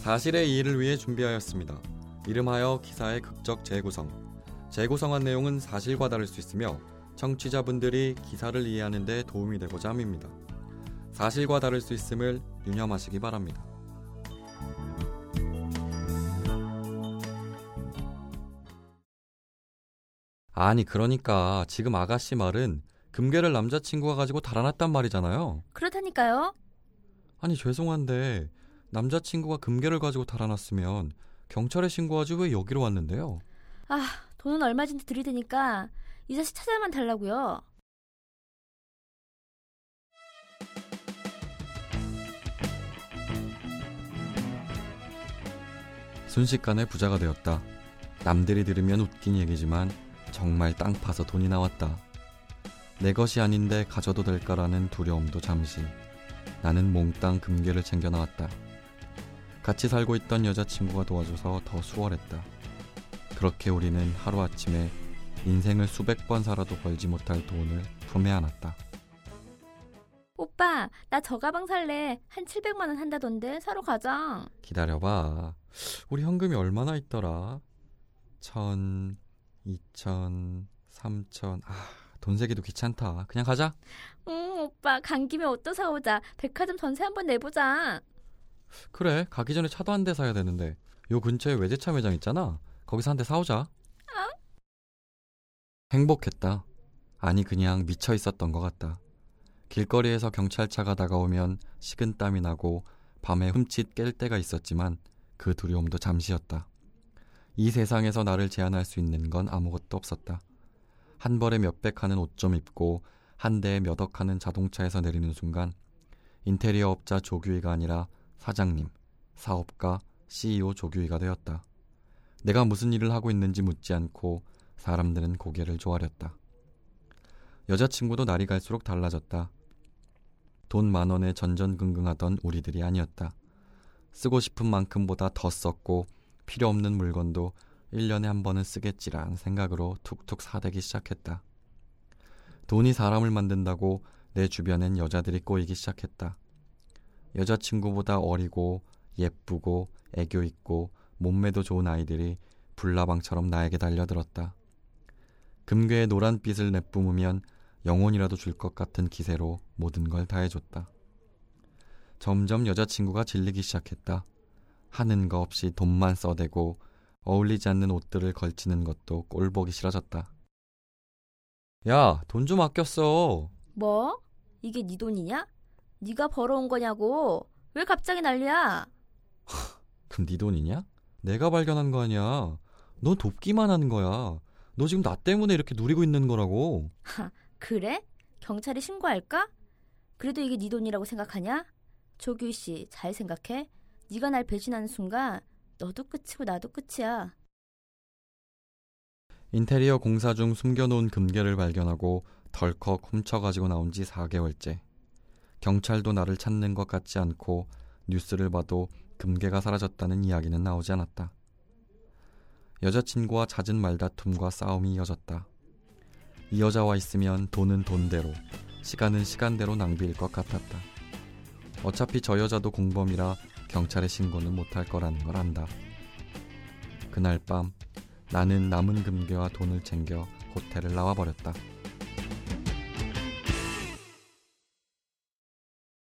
사실의 이해를 위해 준비하였습니다. 이름하여 기사의 극적 재구성. 재구성한 내용은 사실과 다를 수 있으며 청취자분들이 기사를 이해하는 데 도움이 되고자 함입니다. 사실과 다를 수 있음을 유념하시기 바랍니다. 아니 그러니까 지금 아가씨 말은 금괴를 남자친구가 가지고 달아났단 말이잖아요. 그렇다니까요. 아니 죄송한데 남자친구가 금괴를 가지고 달아났으면 경찰에 신고하지 왜 여기로 왔는데요? 아, 돈은 얼마든지 드릴 테니까 이 자식 찾아만 달라고요. 순식간에 부자가 되었다. 남들이 들으면 웃긴 얘기지만 정말 땅 파서 돈이 나왔다. 내 것이 아닌데 가져도 될까라는 두려움도 잠시. 나는 몽땅 금괴를 챙겨 나왔다. 같이 살고 있던 여자친구가 도와줘서 더 수월했다. 그렇게 우리는 하루아침에 인생을 수백 번 살아도 벌지 못할 돈을 품에 안았다. 오빠, 나 저 가방 살래. 한 700만 원 한다던데 사러 가자. 기다려봐. 우리 현금이 얼마나 있더라? 천, 이천, 삼천. 아, 돈 세기도 귀찮다. 그냥 가자. 응, 오빠, 간 김에 옷도 사오자. 백화점 전세 한번 내보자. 그래, 가기 전에 차도 한 대 사야 되는데. 요 근처에 외제차 매장 있잖아. 거기서 한 대 사오자. 행복했다. 아니, 그냥 미쳐 있었던 것 같다. 길거리에서 경찰차가 다가오면 식은땀이 나고 밤에 흠칫 깰 때가 있었지만 그 두려움도 잠시였다. 이 세상에서 나를 제한할 수 있는 건 아무것도 없었다. 한 벌에 몇백 하는 옷 좀 입고 한 대에 몇억 하는 자동차에서 내리는 순간 인테리어 업자 조규희가 아니라 사장님, 사업가, CEO 조규희가 되었다. 내가 무슨 일을 하고 있는지 묻지 않고 사람들은 고개를 조아렸다. 여자친구도 날이 갈수록 달라졌다. 돈 만 원에 전전긍긍하던 우리들이 아니었다. 쓰고 싶은 만큼보다 더 썼고 필요 없는 물건도 1년에 한 번은 쓰겠지란 생각으로 툭툭 사대기 시작했다. 돈이 사람을 만든다고 내 주변엔 여자들이 꼬이기 시작했다. 여자친구보다 어리고 예쁘고 애교 있고 몸매도 좋은 아이들이 불나방처럼 나에게 달려들었다. 금괴의 노란빛을 내뿜으면 영혼이라도 줄 것 같은 기세로 모든 걸 다해줬다. 점점 여자친구가 질리기 시작했다. 하는 거 없이 돈만 써대고 어울리지 않는 옷들을 걸치는 것도 꼴보기 싫어졌다. 야, 돈좀 써. 뭐? 이게 네 돈이냐? 네가 벌어온 거냐고. 왜 갑자기 난리야? 그럼 네 돈이냐? 내가 발견한 거 아니야. 너 돕기만 하는 거야. 너 지금 나 때문에 이렇게 누리고 있는 거라고. 그래? 경찰에 신고할까? 그래도 이게 네 돈이라고 생각하냐? 조규희 씨, 잘 생각해. 네가 날 배신하는 순간 너도 끝이고 나도 끝이야. 인테리어 공사 중 숨겨놓은 금괴를 발견하고 덜컥 훔쳐가지고 나온 지 4개월째. 경찰도 나를 찾는 것 같지 않고 뉴스를 봐도 금괴가 사라졌다는 이야기는 나오지 않았다. 여자친구와 잦은 말다툼과 싸움이 이어졌다. 이 여자와 있으면 돈은 돈대로, 시간은 시간대로 낭비일 것 같았다. 어차피 저 여자도 공범이라 경찰에 신고는 못할 거라는 걸 안다. 그날 밤 나는 남은 금괴와 돈을 챙겨 호텔을 나와버렸다.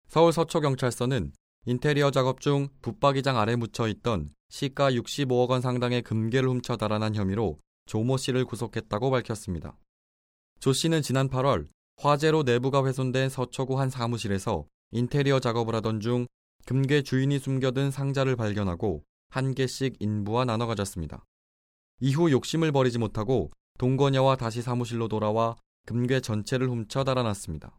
서울 서초경찰서는 인테리어 작업 중 붙박이장 아래 묻혀 있던 시가 65억 원 상당의 금괴를 훔쳐 달아난 혐의로 조모 씨를 구속했다고 밝혔습니다. 조 씨는 지난 8월 화재로 내부가 훼손된 서초구 한 사무실에서 인테리어 작업을 하던 중 금괴 주인이 숨겨둔 상자를 발견하고 한 개씩 인부와 나눠 가졌습니다. 이후 욕심을 버리지 못하고 동거녀와 다시 사무실로 돌아와 금괴 전체를 훔쳐 달아났습니다.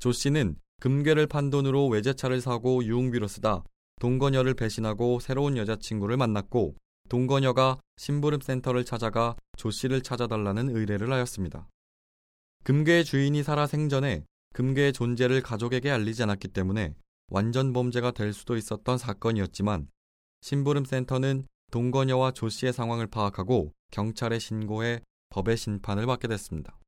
조 씨는 금괴를 판 돈으로 외제차를 사고 유흥비로 쓰다 동거녀를 배신하고 새로운 여자친구를 만났고 동거녀가 심부름 센터를 찾아가 조 씨를 찾아달라는 의뢰를 하였습니다. 금괴의 주인이 살아 생전에 금괴의 존재를 가족에게 알리지 않았기 때문에 완전 범죄가 될 수도 있었던 사건이었지만 심부름 센터는 동거녀와 조 씨의 상황을 파악하고 경찰에 신고해 법의 심판을 받게 됐습니다.